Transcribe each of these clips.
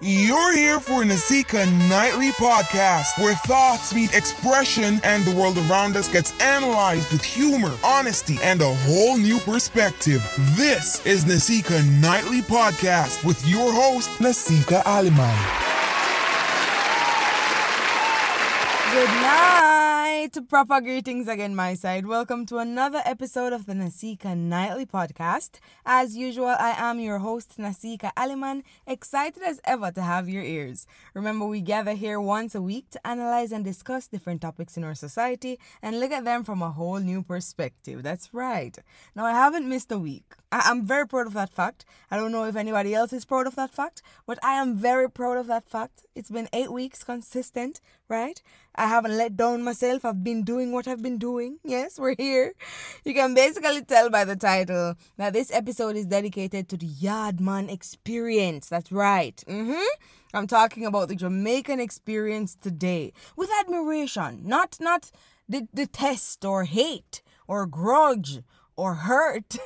You're here for Nasika Nightly Podcast, where thoughts meet expression and the world around us gets analyzed with humor, honesty, and a whole new perspective. This is Nasika Nightly Podcast with your host, Nasika Alliman. Good night. To proper greetings again, my side. Welcome to another episode of the Nasika Nightly Podcast. As usual, I am your host, Nasika Alliman, excited as ever to have your ears. Remember, we gather here once a week to analyze and discuss different topics in our society and look at them from a whole new perspective. That's right. Now, I haven't missed a week. I- am very proud of that fact. I don't know if anybody else is proud of that fact, but I am very proud of that fact. It's been eight weeks consistent, right? I haven't let down myself. I've been doing what I've been doing. Yes, we're here. You can basically tell by the title that this episode is dedicated to the Yardman experience. That's right. Mm-hmm. I'm talking about the Jamaican experience today with admiration, not not the detest or hate or grudge or hurt,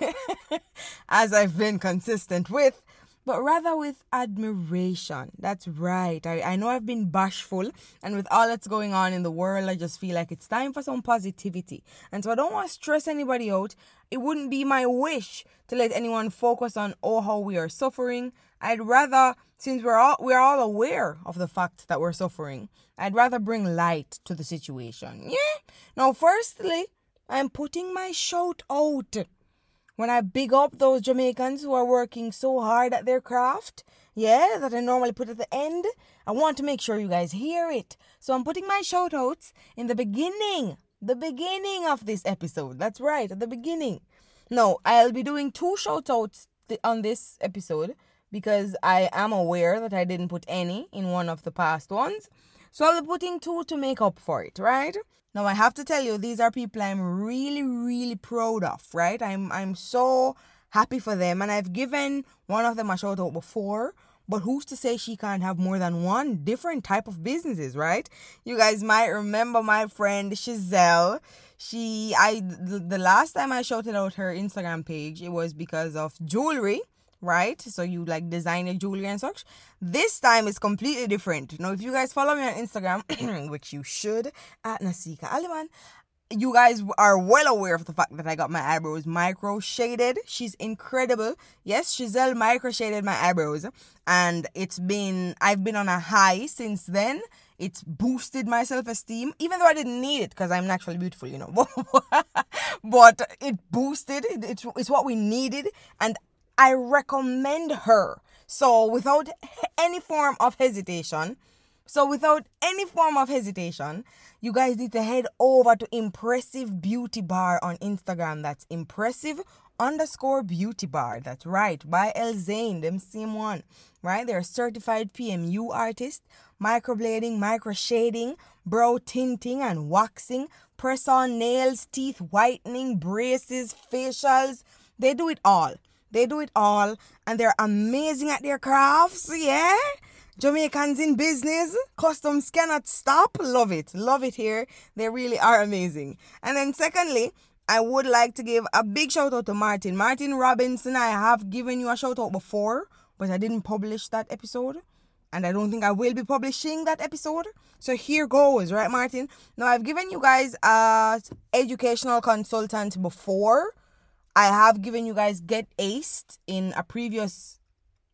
as I've been consistent with, but rather with admiration. That's right. I, I know I've been bashful, and with all that's going on in the world, I just feel like it's time for some positivity. And so I don't want to stress anybody out. It wouldn't be my wish to let anyone focus on oh how we are suffering. I'd rather, since we're all we're all aware of the fact that we're suffering, I'd rather bring light to the situation. Yeah. Now, firstly, I'm putting my shout out when I big up those Jamaicans who are working so hard at their craft. Yeah, that I normally put at the end. I want to make sure you guys hear it. So I'm putting my shout outs in the beginning. The beginning of this episode. That's right, at the beginning. No, I'll be doing two shout outs th- on this episode because I am aware that I didn't put any in one of the past ones. So I'll be putting two to make up for it, right? Now I have to tell you, these are people I'm really, really proud of, right? I'm I'm so happy for them, and I've given one of them a shout out before. But who's to say she can't have more than one different type of businesses, right? You guys might remember my friend Giselle. She, I, the, the last time I shouted out her Instagram page, it was because of jewelry right? So you like design your jewelry and such. This time is completely different. Now, if you guys follow me on Instagram, which you should, at Nasika Alliman, you guys are well aware of the fact that I got my eyebrows micro shaded. She's incredible. Yes, Giselle micro shaded my eyebrows, and it's been I've been on a high since then. It's boosted my self esteem, even though I didn't need it because I'm naturally beautiful, you know. but it boosted. It, it's, it's what we needed, and I recommend her. So, without any form of hesitation, so without any form of hesitation, you guys need to head over to Impressive Beauty Bar on Instagram. That's impressive underscore beauty bar. That's right. By El Zane, them same one. Right? They're certified PMU artist, microblading, micro shading, brow tinting and waxing, press on nails, teeth whitening, braces, facials. They do it all. They do it all and they're amazing at their crafts, yeah? Jamaicans in business, customs cannot stop. Love it. Love it here. They really are amazing. And then, secondly, I would like to give a big shout out to Martin. Martin Robinson, I have given you a shout out before, but I didn't publish that episode. And I don't think I will be publishing that episode. So here goes, right, Martin? Now, I've given you guys a educational consultant before I have given you guys Get Aced in a previous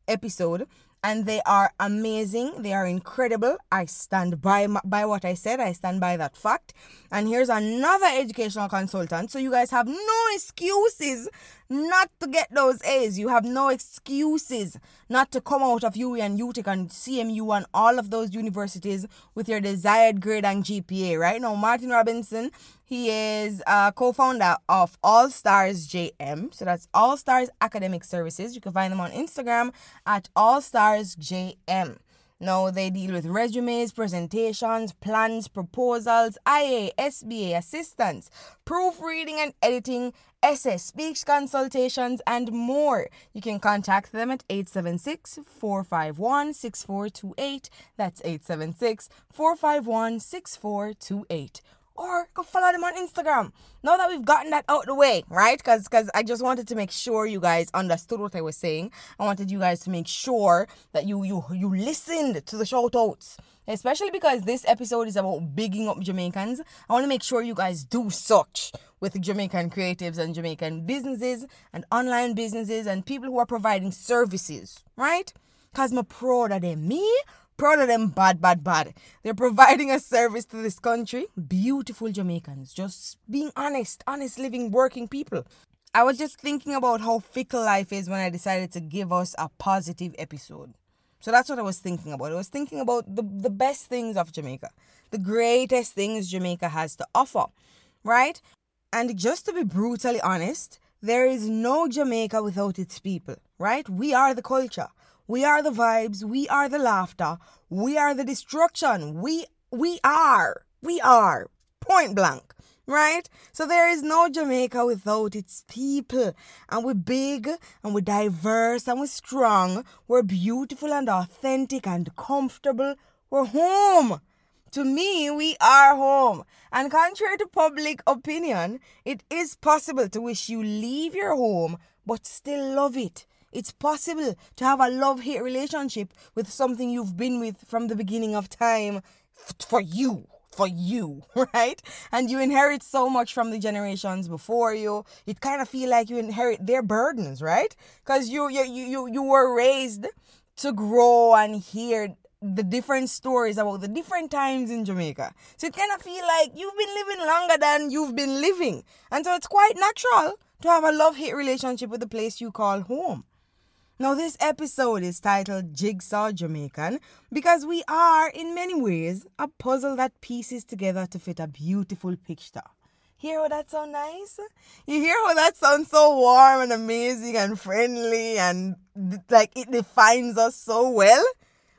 episode and they are amazing. They are incredible. I stand by by what I said. I stand by that fact. And here's another educational consultant. So you guys have no excuses not to get those A's. You have no excuses not to come out of UWI and UTech and CMU and all of those universities with your desired grade and GPA, right? Now, Martin Robinson, he is a co-founder of All Stars JM. So that's All Stars Academic Services. You can find them on Instagram at All Stars JM. No, they deal with resumes, presentations, plans, proposals, IA, SBA, assistance, proofreading and editing, SS, speech consultations, and more. You can contact them at 876 451 6428. That's 876 451 6428 or go follow them on Instagram. Now that we've gotten that out the way, right? Because because I just wanted to make sure you guys understood what I was saying. I wanted you guys to make sure that you you you listened to the shout outs. Especially because this episode is about bigging up Jamaicans. I want to make sure you guys do such with Jamaican creatives and Jamaican businesses and online businesses and people who are providing services, right? Because I'm proud of them. Me, proud of them bad, bad, bad. They're providing a service to this country. Beautiful Jamaicans, just being honest, honest living, working people. I was just thinking about how fickle life is when I decided to give us a positive episode. So that's what I was thinking about. I was thinking about the, the best things of Jamaica, the greatest things Jamaica has to offer, right? And just to be brutally honest, there is no Jamaica without its people, right? We are the culture. We are the vibes. We are the laughter. We are the destruction. We we are. We are. Point blank. Right? So there is no Jamaica without its people. And we're big and we're diverse and we're strong. We're beautiful and authentic and comfortable. We're home. To me, we are home. And contrary to public opinion, it is possible to wish you leave your home but still love it. It's possible to have a love hate relationship with something you've been with from the beginning of time for you. For you, right? And you inherit so much from the generations before you. It kind of feel like you inherit their burdens, right? Because you, you you you were raised to grow and hear the different stories about the different times in Jamaica. So it kind of feel like you've been living longer than you've been living. And so it's quite natural to have a love hate relationship with the place you call home. Now, this episode is titled Jigsaw Jamaican because we are, in many ways, a puzzle that pieces together to fit a beautiful picture. Hear how that sounds nice? You hear how that sounds so warm and amazing and friendly and like it defines us so well?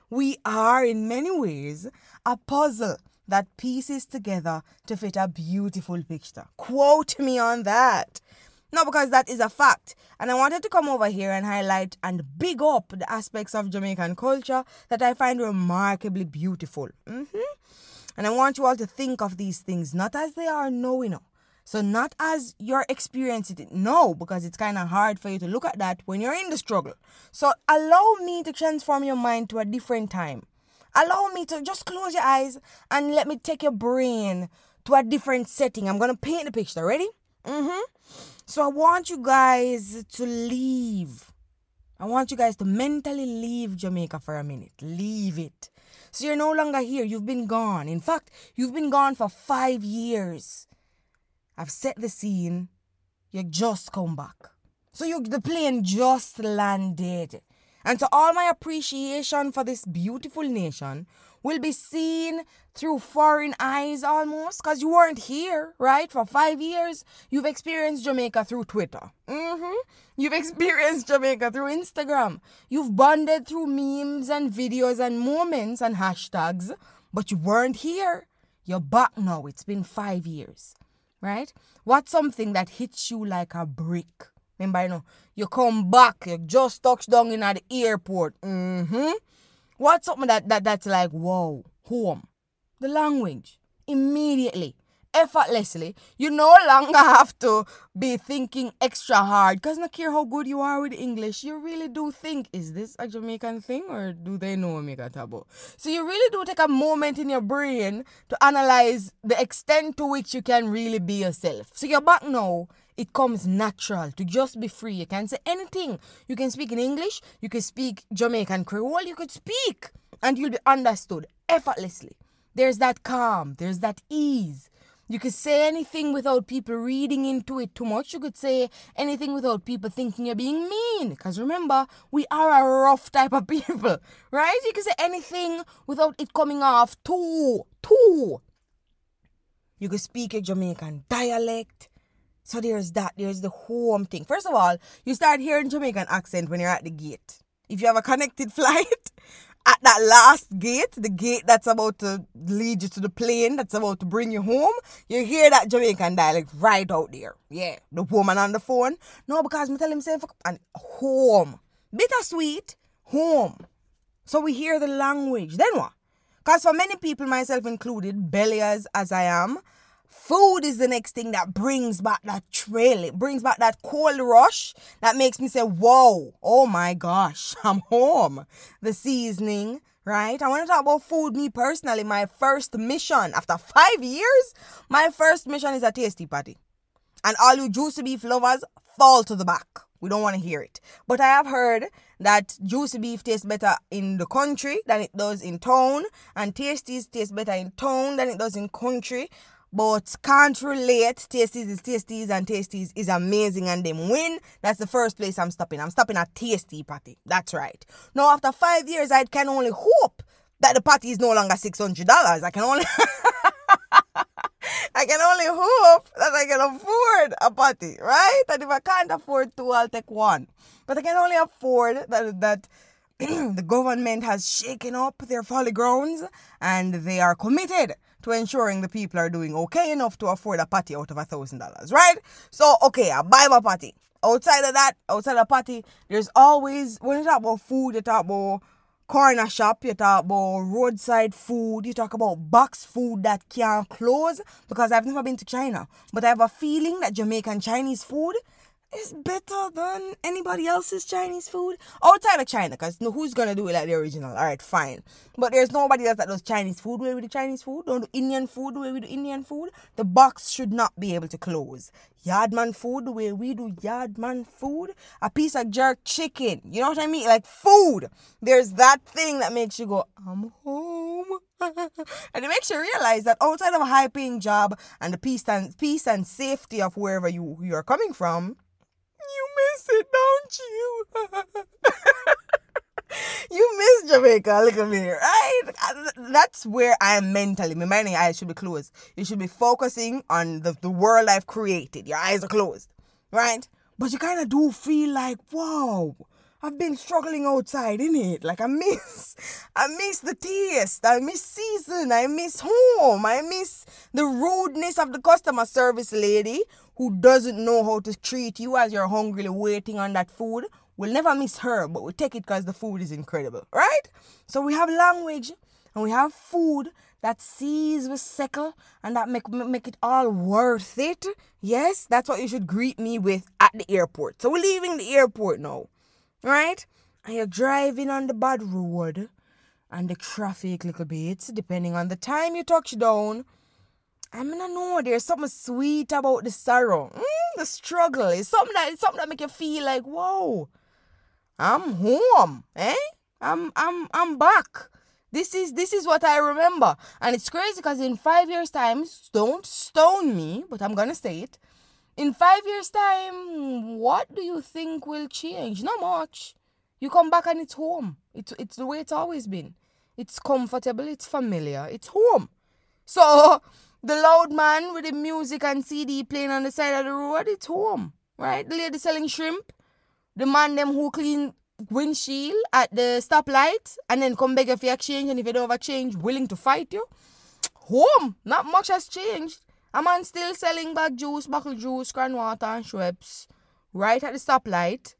We are, in many ways, a puzzle that pieces together to fit a beautiful picture. Quote me on that. No, because that is a fact. And I wanted to come over here and highlight and big up the aspects of Jamaican culture that I find remarkably beautiful. Mm-hmm. And I want you all to think of these things not as they are now, you know. So, not as you're experiencing it, no, because it's kind of hard for you to look at that when you're in the struggle. So, allow me to transform your mind to a different time. Allow me to just close your eyes and let me take your brain to a different setting. I'm going to paint the picture. Ready? Mm hmm. So I want you guys to leave. I want you guys to mentally leave Jamaica for a minute. Leave it. So you're no longer here. You've been gone. In fact, you've been gone for five years. I've set the scene. You just come back. So you the plane just landed. And to all my appreciation for this beautiful nation, will be seen through foreign eyes almost because you weren't here, right? For five years, you've experienced Jamaica through Twitter. Mm-hmm. You've experienced Jamaica through Instagram. You've bonded through memes and videos and moments and hashtags, but you weren't here. You're back now. It's been five years, right? What's something that hits you like a brick? Remember, you know, you come back, you just touched down in at the airport. Mm-hmm. What's something that, that that's like, whoa, home? The language. Immediately, effortlessly. You no longer have to be thinking extra hard. Because no care how good you are with English, you really do think, is this a Jamaican thing or do they know Omega Tabo? So you really do take a moment in your brain to analyze the extent to which you can really be yourself. So you're back now it comes natural to just be free. You can say anything. You can speak in English, you can speak Jamaican Creole, you could speak and you'll be understood effortlessly. There's that calm, there's that ease. You could say anything without people reading into it too much. You could say anything without people thinking you're being mean. Because remember, we are a rough type of people, right? You can say anything without it coming off too, too. You could speak a Jamaican dialect. So there's that. There's the home thing. First of all, you start hearing Jamaican accent when you're at the gate. If you have a connected flight, at that last gate, the gate that's about to lead you to the plane, that's about to bring you home, you hear that Jamaican dialect right out there. Yeah, the woman on the phone. No, because me tell him say and home. Bittersweet, home. So we hear the language. Then what? Because for many people, myself included, belly as, as I am, Food is the next thing that brings back that trail. It brings back that cold rush that makes me say, whoa, oh my gosh, I'm home. The seasoning, right? I want to talk about food. Me personally, my first mission after five years, my first mission is a Tastee party. And all you Juici Beef lovers, fall to the back. We don't want to hear it. But I have heard that Juici Beef tastes better in the country than it does in town, and tasties taste better in town than it does in country but can't relate. Tasties is tasties and tasties is amazing and them win. That's the first place I'm stopping. I'm stopping at Tastee Party. That's right. Now after five years, I can only hope that the party is no longer six hundred dollars. I can only I can only hope that I can afford a party, right? And if I can't afford two, I'll take one. But I can only afford that that the government has shaken up their folly grounds and they are committed to ensuring the people are doing okay enough to afford a party out of a thousand dollars, right? So, okay, I buy my party. Outside of that, outside of party, there's always when you talk about food, you talk about corner shop, you talk about roadside food, you talk about box food that can't close because I've never been to China, but I have a feeling that Jamaican Chinese food is better than anybody else's Chinese food outside of China. Because who's gonna do it like the original? All right, fine. But there's nobody else that does Chinese food where we do Chinese food. Don't do Indian food where we do Indian food. The box should not be able to close. Yardman food the way we do Yardman food. A piece of jerk chicken. You know what I mean? Like food. There's that thing that makes you go, I'm home. and it makes you realize that outside of a high paying job and the peace and peace and safety of wherever you, you are coming from, miss it, don't you? you miss Jamaica a little bit, right? That's where I am mentally. My mind and eyes should be closed. You should be focusing on the, the world I've created. Your eyes are closed, right? But you kind of do feel like, whoa, I've been struggling outside, in it. Like I miss, I miss the taste. I miss season. I miss home. I miss the rudeness of the customer service lady who doesn't know how to treat you as you're hungrily waiting on that food. We'll never miss her, but we take it because the food is incredible, right? So we have language and we have food that sees with sickle and that make make it all worth it. Yes, that's what you should greet me with at the airport. So we're leaving the airport now right? And you're driving on the bad road and the traffic little bit, depending on the time you touch down. I mean, I know there's something sweet about the sorrow, mm, the struggle. It's something that it's something that make you feel like, whoa, I'm home, eh? I'm I'm I'm back. This is this is what I remember, and it's crazy because in five years' time, don't stone me, but I'm gonna say it in five years' time, what do you think will change? Not much. You come back and it's home. It's it's the way it's always been. It's comfortable, it's familiar, it's home. So the loud man with the music and CD playing on the side of the road, it's home. Right? The lady selling shrimp, the man them who clean windshield at the stoplight and then come beg for exchange and if you don't have exchange, willing to fight you. Home. Not much has changed. A man still selling bag juice, bottle juice, cran water, and Schweppes right at the stoplight.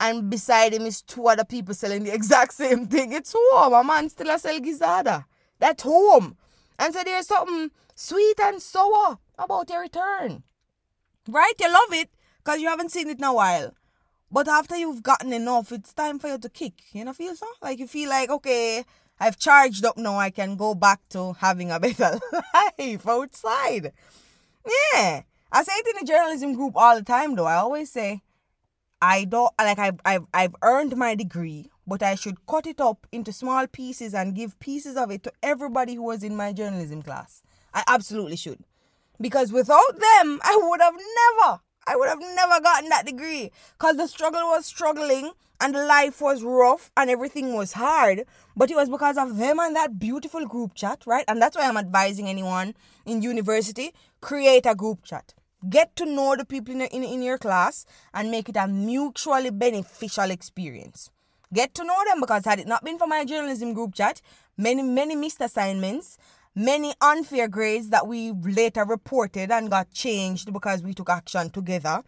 And beside him is two other people selling the exact same thing. It's home. A man still a sell gizzada. That's home. And so there's something sweet and sour about your return. Right? You love it because you haven't seen it in a while. But after you've gotten enough, it's time for you to kick. You know, feel so? Like you feel like, okay, I've charged up now. I can go back to having a better life outside. Yeah. I say it in the journalism group all the time though. I always say I don't like I've I've I've earned my degree, but I should cut it up into small pieces and give pieces of it to everybody who was in my journalism class. I absolutely should. Because without them, I would have never I would have never gotten that degree because the struggle was struggling and life was rough and everything was hard. But it was because of them and that beautiful group chat, right? And that's why I'm advising anyone in university create a group chat. Get to know the people in, in, in your class and make it a mutually beneficial experience. Get to know them because had it not been for my journalism group chat, many, many missed assignments many unfair grades that we later reported and got changed because we took action together.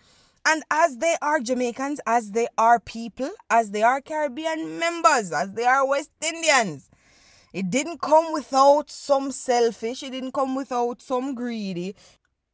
And as they are Jamaicans, as they are people, as they are Caribbean members, as they are West Indians, it didn't come without some selfish, it didn't come without some greedy.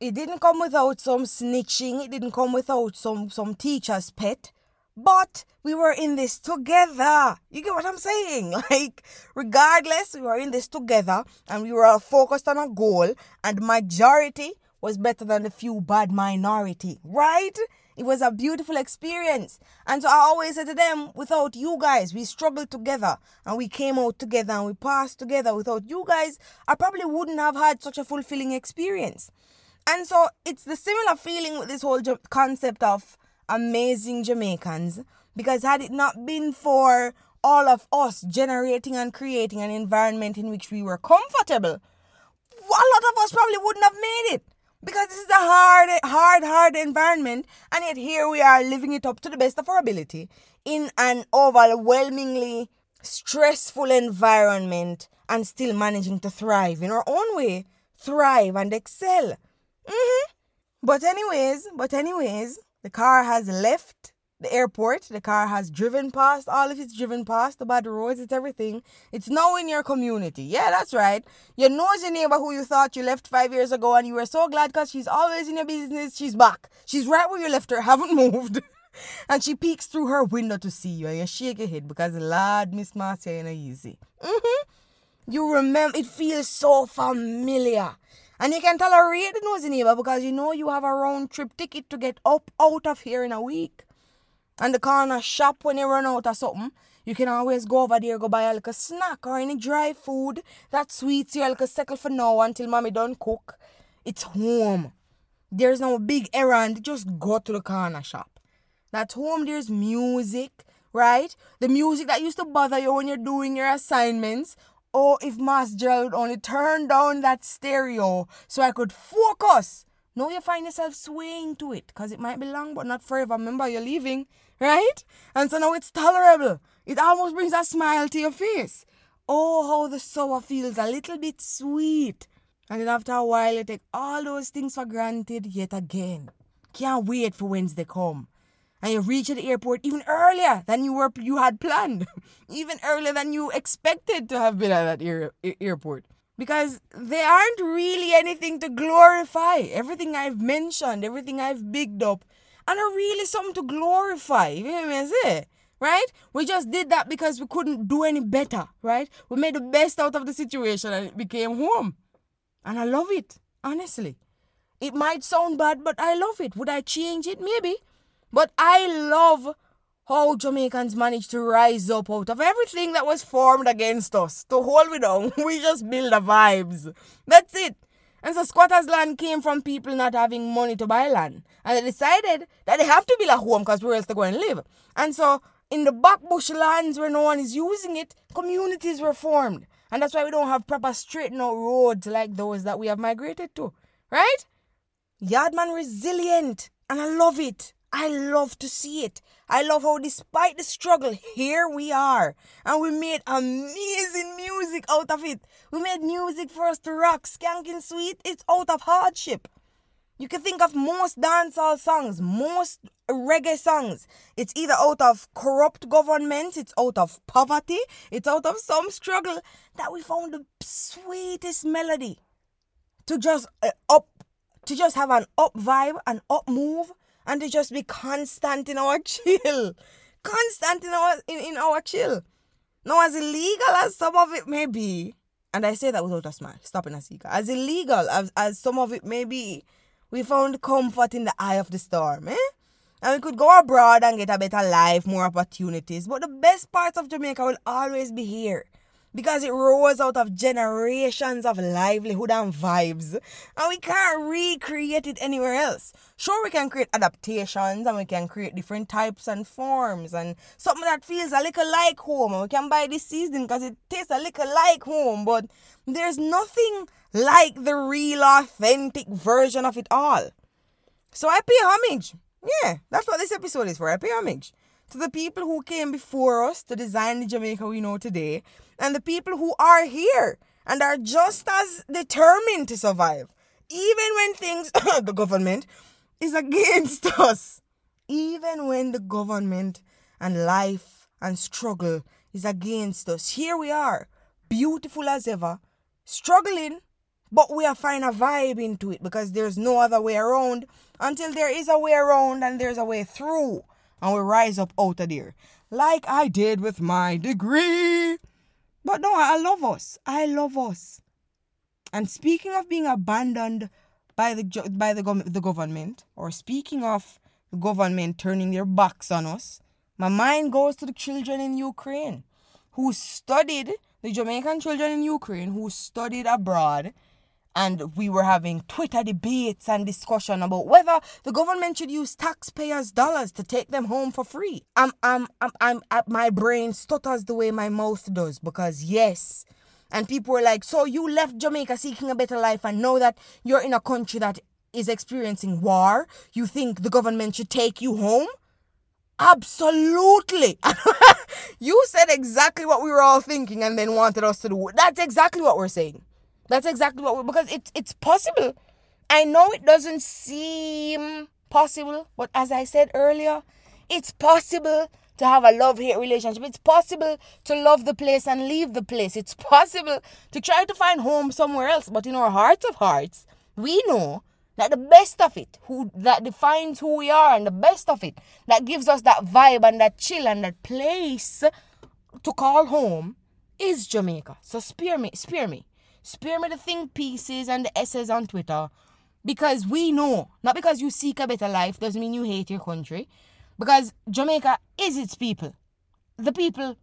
it didn't come without some snitching. It didn't come without some some teacher's pet. But we were in this together. You get what I'm saying? Like, regardless, we were in this together and we were all focused on a goal, and majority was better than the few bad minority, right? It was a beautiful experience. And so I always said to them, without you guys, we struggled together and we came out together and we passed together. Without you guys, I probably wouldn't have had such a fulfilling experience. And so it's the similar feeling with this whole concept of amazing Jamaicans because had it not been for all of us generating and creating an environment in which we were comfortable, a lot of us probably wouldn't have made it because this is a hard, hard, hard environment, and yet here we are living it up to the best of our ability in an overwhelmingly stressful environment and still managing to thrive in our own way, thrive and excel. Mm-hmm. But anyways, but anyways, the car has left the airport. The car has driven past all of it's driven past the bad roads, it's everything. It's now in your community. Yeah, that's right. You know Your neighbor who you thought you left five years ago and you were so glad because she's always in your business. She's back. She's right where you left her, haven't moved. and she peeks through her window to see you and you shake your head because lad Miss Marcia ain't easy. Mm-hmm. You remember it feels so familiar. And you can tolerate the nosy neighbor because you know you have a round trip ticket to get up out of here in a week. And the corner shop when you run out of something, you can always go over there, go buy a little snack or any dry food that sweets you a little settle for now until mommy done cook. It's home. There's no big errand, just go to the corner shop. That's home, there's music, right? The music that used to bother you when you're doing your assignments Oh, if Mas Gerald only turned down that stereo so I could focus. Now you find yourself swaying to it because it might be long but not forever. Remember, you're leaving, right? And so now it's tolerable. It almost brings a smile to your face. Oh, how the sour feels a little bit sweet. And then after a while, you take all those things for granted yet again. Can't wait for Wednesday come and you reach the airport even earlier than you were you had planned, even earlier than you expected to have been at that air, airport. Because there aren't really anything to glorify. Everything I've mentioned, everything I've bigged up, and are really something to glorify. You know what I say? Right? We just did that because we couldn't do any better, right? We made the best out of the situation and it became home. And I love it, honestly. It might sound bad, but I love it. Would I change it? Maybe. But I love how Jamaicans managed to rise up out of everything that was formed against us to hold me down. We just build the vibes. That's it. And so squatters' land came from people not having money to buy land. And they decided that they have to build a home because where else to go and live. And so in the backbush lands where no one is using it, communities were formed. And that's why we don't have proper straightened out roads like those that we have migrated to. Right? Yardman resilient. And I love it. I love to see it. I love how, despite the struggle, here we are. And we made amazing music out of it. We made music for us to rock. Skanking Sweet, it's out of hardship. You can think of most dancehall songs, most reggae songs. It's either out of corrupt government, it's out of poverty, it's out of some struggle that we found the sweetest melody to just uh, up, to just have an up vibe, an up move and to just be constant in our chill. Constant in our in, in our chill. Now, as illegal as some of it may be, and I say that without a smile, stopping a seeker, as illegal as, as some of it may be, we found comfort in the eye of the storm, eh? And we could go abroad and get a better life, more opportunities. But the best parts of Jamaica will always be here because it rose out of generations of livelihood and vibes, and we can't recreate it anywhere else. Sure, we can create adaptations and we can create different types and forms and something that feels a little like home. And we can buy this season because it tastes a little like home, but there's nothing like the real, authentic version of it all. So I pay homage. Yeah, that's what this episode is for. I pay homage to the people who came before us to design the Jamaica we know today and the people who are here and are just as determined to survive, even when things, the government, is against us. Even when the government and life and struggle is against us. Here we are, beautiful as ever, struggling, But we are finding a vibe into it because there's no other way around until there is a way around and there's a way through. And we rise up out of there. Like I did with my degree. But no, I love us. I love us. And speaking of being abandoned by the by the, the government, or speaking of the government turning their backs on us, my mind goes to the children in Ukraine who studied, the Jamaican children in Ukraine who studied abroad. And we were having Twitter debates and discussion about whether the government should use taxpayers' dollars to take them home for free. I'm, I'm, I'm, I'm, my brain stutters the way my mouth does because yes, and people were like, So you left Jamaica seeking a better life, and know that you're in a country that is experiencing war. You think the government should take you home? Absolutely. you said exactly what we were all thinking and then wanted us to do. That's exactly what we're saying. That's exactly what we're because it's it's possible. I know it doesn't seem possible, but as I said earlier, it's possible to have a love hate relationship. It's possible to love the place and leave the place. It's possible to try to find home somewhere else. But in our hearts of hearts, we know that the best of it, who that defines who we are, and the best of it, that gives us that vibe and that chill and that place to call home, is Jamaica. So spare me, spare me, spare me the think pieces and the essays on Twitter, because we know, not because you seek a better life doesn't mean you hate your country, because Jamaica is its people. The people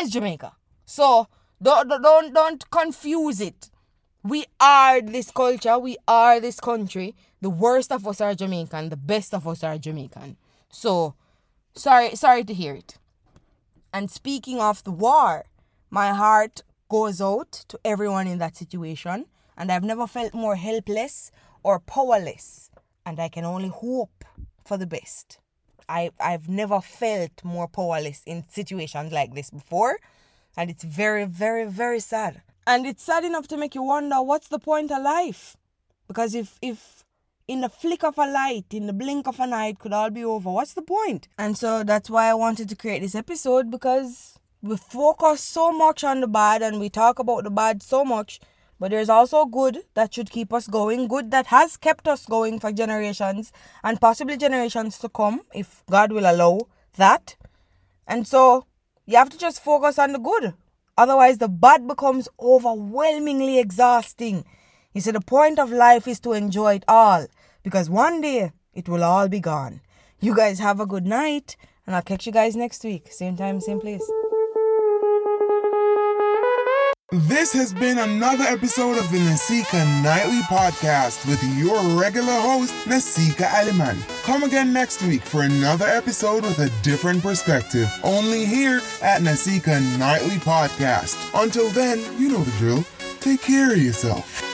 is Jamaica. So don't don't don't confuse it. We are this culture. We are this country. The worst of us are Jamaican. The best of us are Jamaican. So sorry sorry to hear it. And speaking of the war, my heart goes out to everyone in that situation. And I've never felt more helpless or powerless. And I can only hope for the best. I, I've never felt more powerless in situations like this before. And it's very, very, very sad. And it's sad enough to make you wonder what's the point of life? Because if if in the flick of a light, in the blink of an eye, it could all be over. What's the point? And so that's why I wanted to create this episode because we focus so much on the bad and we talk about the bad so much but there's also good that should keep us going, good that has kept us going for generations and possibly generations to come, if God will allow that. And so you have to just focus on the good. Otherwise, the bad becomes overwhelmingly exhausting. You see, the point of life is to enjoy it all because one day it will all be gone. You guys have a good night, and I'll catch you guys next week. Same time, same place. This has been another episode of the Nasika Nightly Podcast with your regular host, Nasika Alliman. Come again next week for another episode with a different perspective, only here at Nasika Nightly Podcast. Until then, you know the drill. Take care of yourself.